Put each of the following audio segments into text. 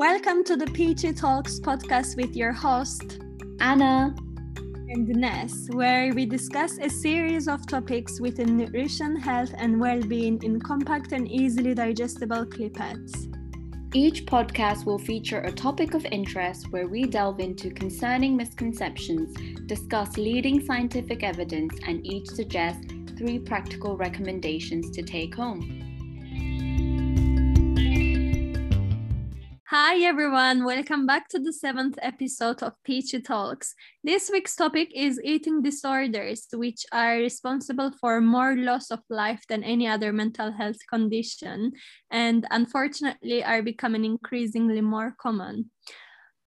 Welcome to the Peachy Talks podcast with your host, Anna and Ness, where we discuss a series of topics within nutrition, health, and well being in compact and easily digestible clipettes. Each podcast will feature a topic of interest where we delve into concerning misconceptions, discuss leading scientific evidence, and each suggest three practical recommendations to take home. Hi everyone, welcome back to the seventh episode of Peachy Talks. This week's topic is eating disorders, which are responsible for more loss of life than any other mental health condition, and unfortunately are becoming increasingly more common.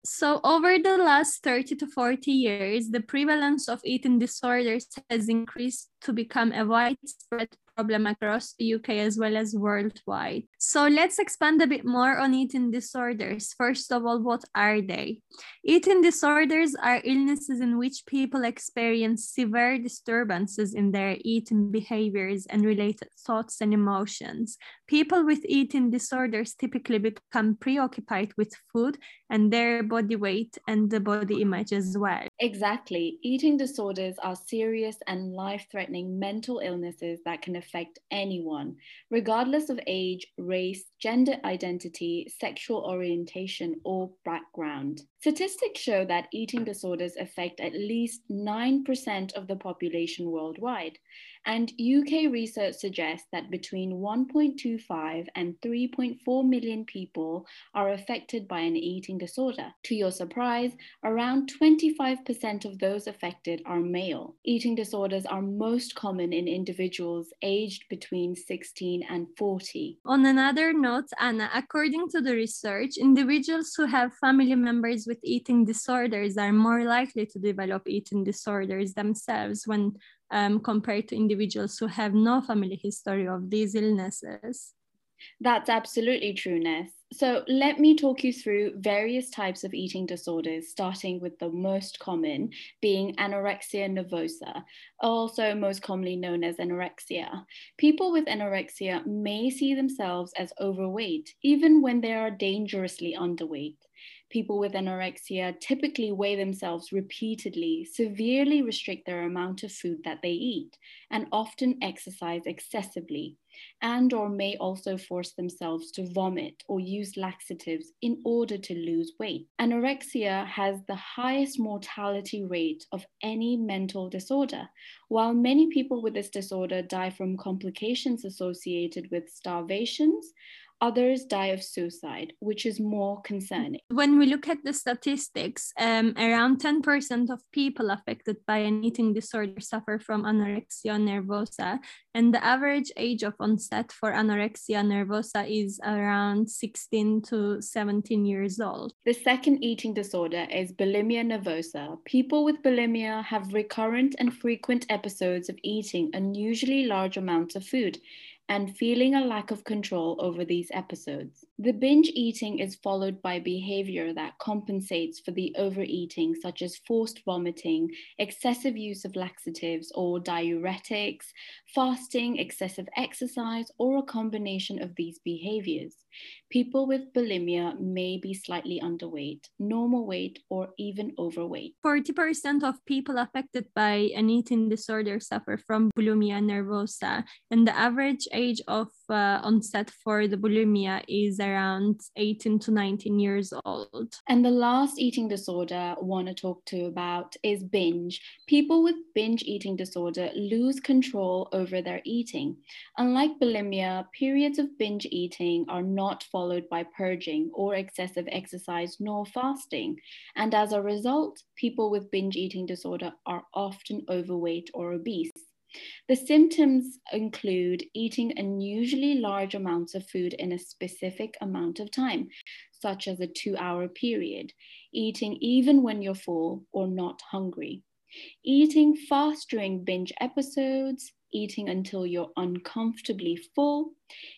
So, over the last 30 to 40 years, the prevalence of eating disorders has increased to become a widespread problem across the UK as well as worldwide. So let's expand a bit more on eating disorders. First of all, what are they? Eating disorders are illnesses in which people experience severe disturbances in their eating behaviors and related thoughts and emotions. People with eating disorders typically become preoccupied with food and their body weight and the body image as well. Exactly. Eating disorders are serious and life threatening mental illnesses that can affect anyone, regardless of age, race, gender identity, sexual orientation, or background. Statistics show that eating disorders affect at least 9% of the population worldwide, and UK research suggests that between 1.25 and 3.4 million people are affected by an eating disorder. To your surprise, around 25% of those affected are male. Eating disorders are most common in individuals aged between 16 and 40. On another note, Anna, according to the research, individuals who have family members with eating disorders are more likely to develop eating disorders themselves when um, compared to individuals who have no family history of these illnesses. That's absolutely true, Ness. So let me talk you through various types of eating disorders, starting with the most common being anorexia nervosa, also most commonly known as anorexia. People with anorexia may see themselves as overweight, even when they are dangerously underweight people with anorexia typically weigh themselves repeatedly, severely restrict their amount of food that they eat, and often exercise excessively, and or may also force themselves to vomit or use laxatives in order to lose weight. Anorexia has the highest mortality rate of any mental disorder. While many people with this disorder die from complications associated with starvations, Others die of suicide, which is more concerning. When we look at the statistics, um, around 10% of people affected by an eating disorder suffer from anorexia nervosa, and the average age of onset for anorexia nervosa is around 16 to 17 years old. The second eating disorder is bulimia nervosa. People with bulimia have recurrent and frequent episodes of eating unusually large amounts of food and feeling a lack of control over these episodes. The binge eating is followed by behavior that compensates for the overeating, such as forced vomiting, excessive use of laxatives or diuretics, fasting, excessive exercise, or a combination of these behaviors. People with bulimia may be slightly underweight, normal weight, or even overweight. 40% of people affected by an eating disorder suffer from bulimia nervosa, and the average age of uh, onset for the bulimia is around 18 to 19 years old. And the last eating disorder I want to talk to about is binge. People with binge eating disorder lose control over their eating. Unlike bulimia, periods of binge eating are not followed by purging or excessive exercise nor fasting. And as a result, people with binge eating disorder are often overweight or obese. The symptoms include eating unusually large amounts of food in a specific amount of time, such as a two hour period, eating even when you're full or not hungry, eating fast during binge episodes, eating until you're uncomfortably full,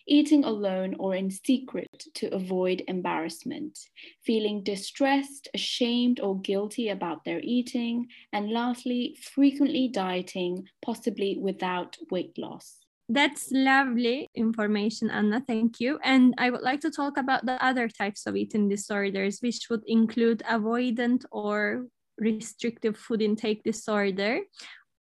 eating alone or in secret to avoid embarrassment, feeling distressed, ashamed, or guilty about their eating, and lastly, frequently dieting, possibly without weight loss. That's lovely information, Anna. Thank you. And I would like to talk about the other types of eating disorders, which would include avoidant or restrictive food intake disorder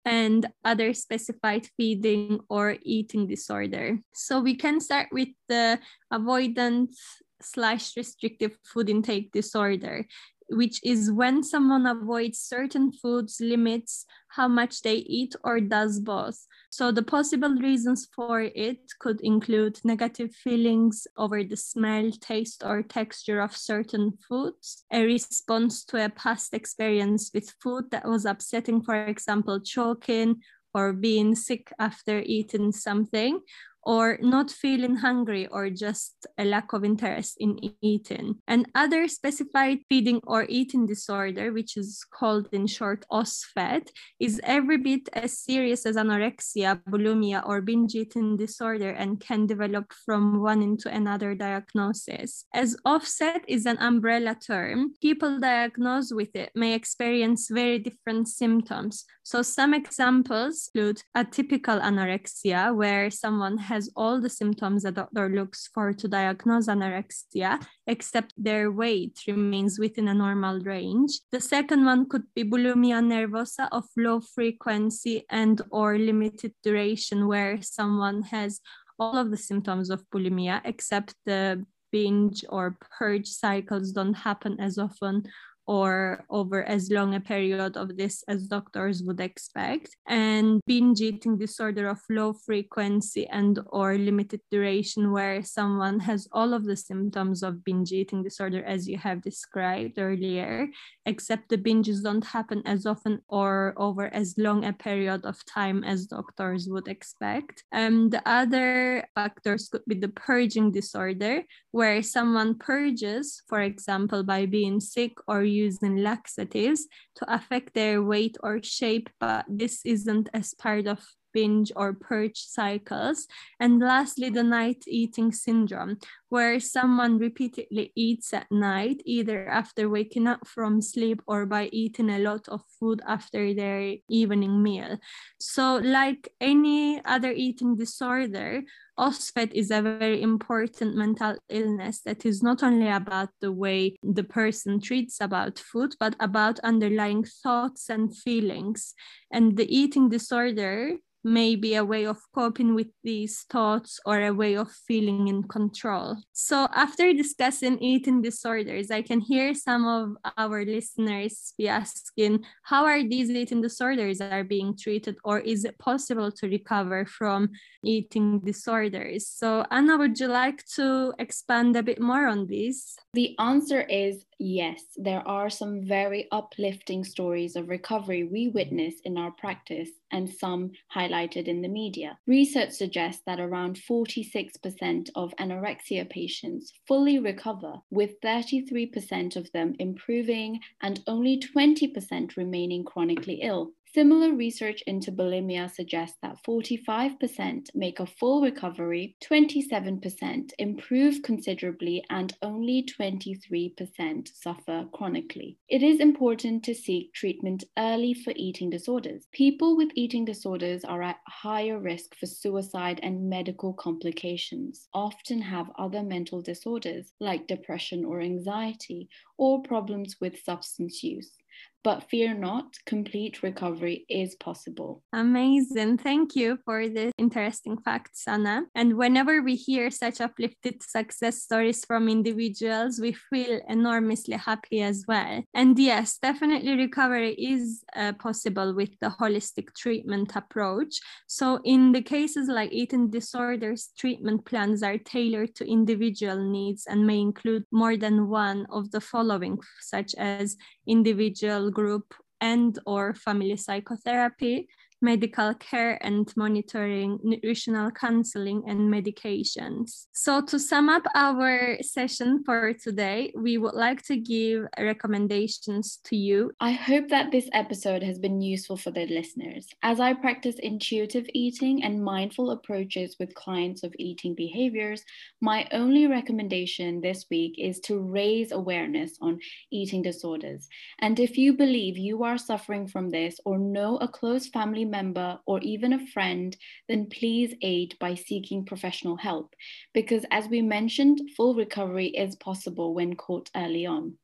and other specified feeding or eating disorder. So we can start with the avoidant slash restrictive food intake disorder which is when someone avoids certain foods, limits how much they eat, or does both. So, the possible reasons for it could include negative feelings over the smell, taste, or texture of certain foods, a response to a past experience with food that was upsetting, for example, choking or being sick after eating something, or not feeling hungry or just a lack of interest in eating. And other specified feeding or eating disorder, which is called in short OSFED, is every bit as serious as anorexia, bulimia, or binge eating disorder and can develop from one into another diagnosis. As OSFED is an umbrella term, people diagnosed with it may experience very different symptoms. So some examples include atypical anorexia, where someone has all the symptoms a doctor looks for to diagnose anorexia, except their weight remains within a normal range. The second one could be bulimia nervosa of low frequency and or limited duration, where someone has all of the symptoms of bulimia except the binge or purge cycles don't happen as often or over as long a period of this as doctors would expect. And binge eating disorder of low frequency and or limited duration where someone has all of the symptoms of binge eating disorder as you have described earlier except the binges don't happen as often or over as long a period of time as doctors would expect. And the other factors could be the purging disorder where someone purges for example by being sick or using laxatives to affect their weight or shape, but this isn't as part of binge or purge cycles. And lastly, the night eating syndrome, where someone repeatedly eats at night, either after waking up from sleep or by eating a lot of food after their evening meal. So, like any other eating disorder, OSFED is a very important mental illness that is not only about the way the person treats about food, but about underlying thoughts and feelings. And the eating disorder may be a way of coping with these thoughts or a way of feeling in control. So, after discussing eating disorders, I can hear some of our listeners be asking how are these eating disorders are being treated or is it possible to recover from eating disorders? So, Anna, would you like to expand a bit more on this? The answer is yes. There are some very uplifting stories of recovery we witness in our practice and some highlighted in the media. Research suggests that around 46% of anorexia patients fully recover, with 33% of them improving and only 20% remaining chronically ill. Similar research into bulimia suggests that 45% make a full recovery, 27% improve considerably, and only 23% suffer chronically. It is important to seek treatment early for eating disorders. People with eating disorders are at higher risk for suicide and medical complications, often have other mental disorders like depression or anxiety, or problems with substance use. But fear not, complete recovery is possible. Amazing. Thank you for the interesting facts, Anna. And whenever we hear such uplifted success stories from individuals, we feel enormously happy as well. And yes, definitely recovery is uh, possible with the holistic treatment approach. So, in the cases like eating disorders, treatment plans are tailored to individual needs and may include more than one of the following, such as individual group and or family psychotherapy medical care and monitoring, nutritional counseling, and medications. So, to sum up our session for today, we would like to give recommendations to you. I hope that this episode has been useful for the listeners. As I practice intuitive eating and mindful approaches with clients of eating behaviors, my only recommendation this week is to raise awareness on eating disorders. And if you believe you are suffering from this or know a close family member, or even a friend, then please aid by seeking professional help. Because as we mentioned, full recovery is possible when caught early on.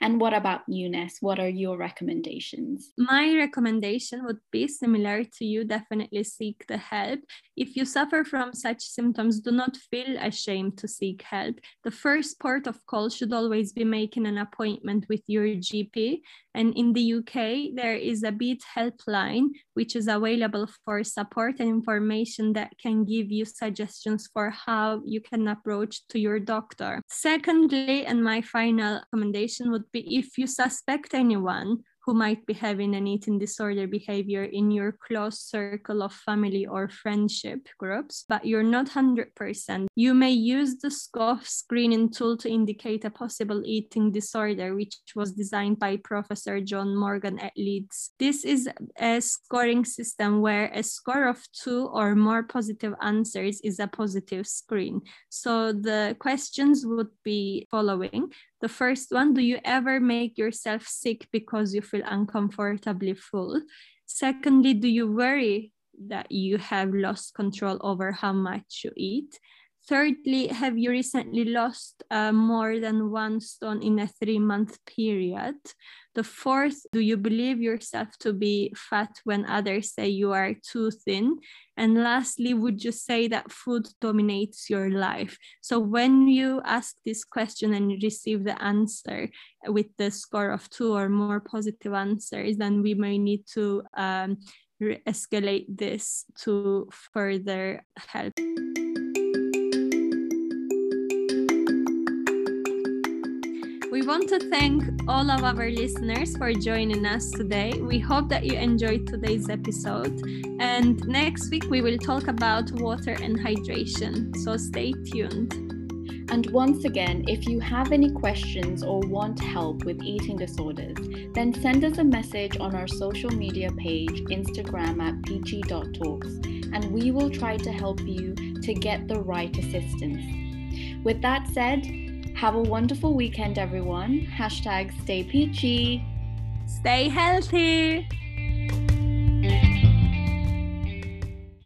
And what about Ness? What are your recommendations? My recommendation would be similar to you definitely seek the help. If you suffer from such symptoms, do not feel ashamed to seek help. The first port of call should always be making an appointment with your GP. And in the UK, there is a Beat helpline, which is available for support and information that can give you suggestions for how you can approach to your doctor. Secondly, and my final recommendation would be if you suspect anyone who might be having an eating disorder behavior in your close circle of family or friendship groups, but you're not 100%. You may use the SCOFF screening tool to indicate a possible eating disorder, which was designed by Professor John Morgan at Leeds. This is a scoring system where a score of two or more positive answers is a positive screen. So the questions would be following the first one, do you ever make yourself sick because you feel uncomfortably full? Secondly, do you worry that you have lost control over how much you eat? Thirdly, have you recently lost uh, more than one stone in a three month period? The fourth, do you believe yourself to be fat when others say you are too thin? And lastly, would you say that food dominates your life? So when you ask this question and receive the answer with the score of two or more positive answers, then we may need to um, escalate this to further help. We want to thank all of our listeners for joining us today. We hope that you enjoyed today's episode. And next week, we will talk about water and hydration. So stay tuned. And once again, if you have any questions or want help with eating disorders, then send us a message on our social media page, Instagram at peachy.talks, and we will try to help you to get the right assistance. With that said, have a wonderful weekend, everyone. Hashtag stay peachy. Stay healthy.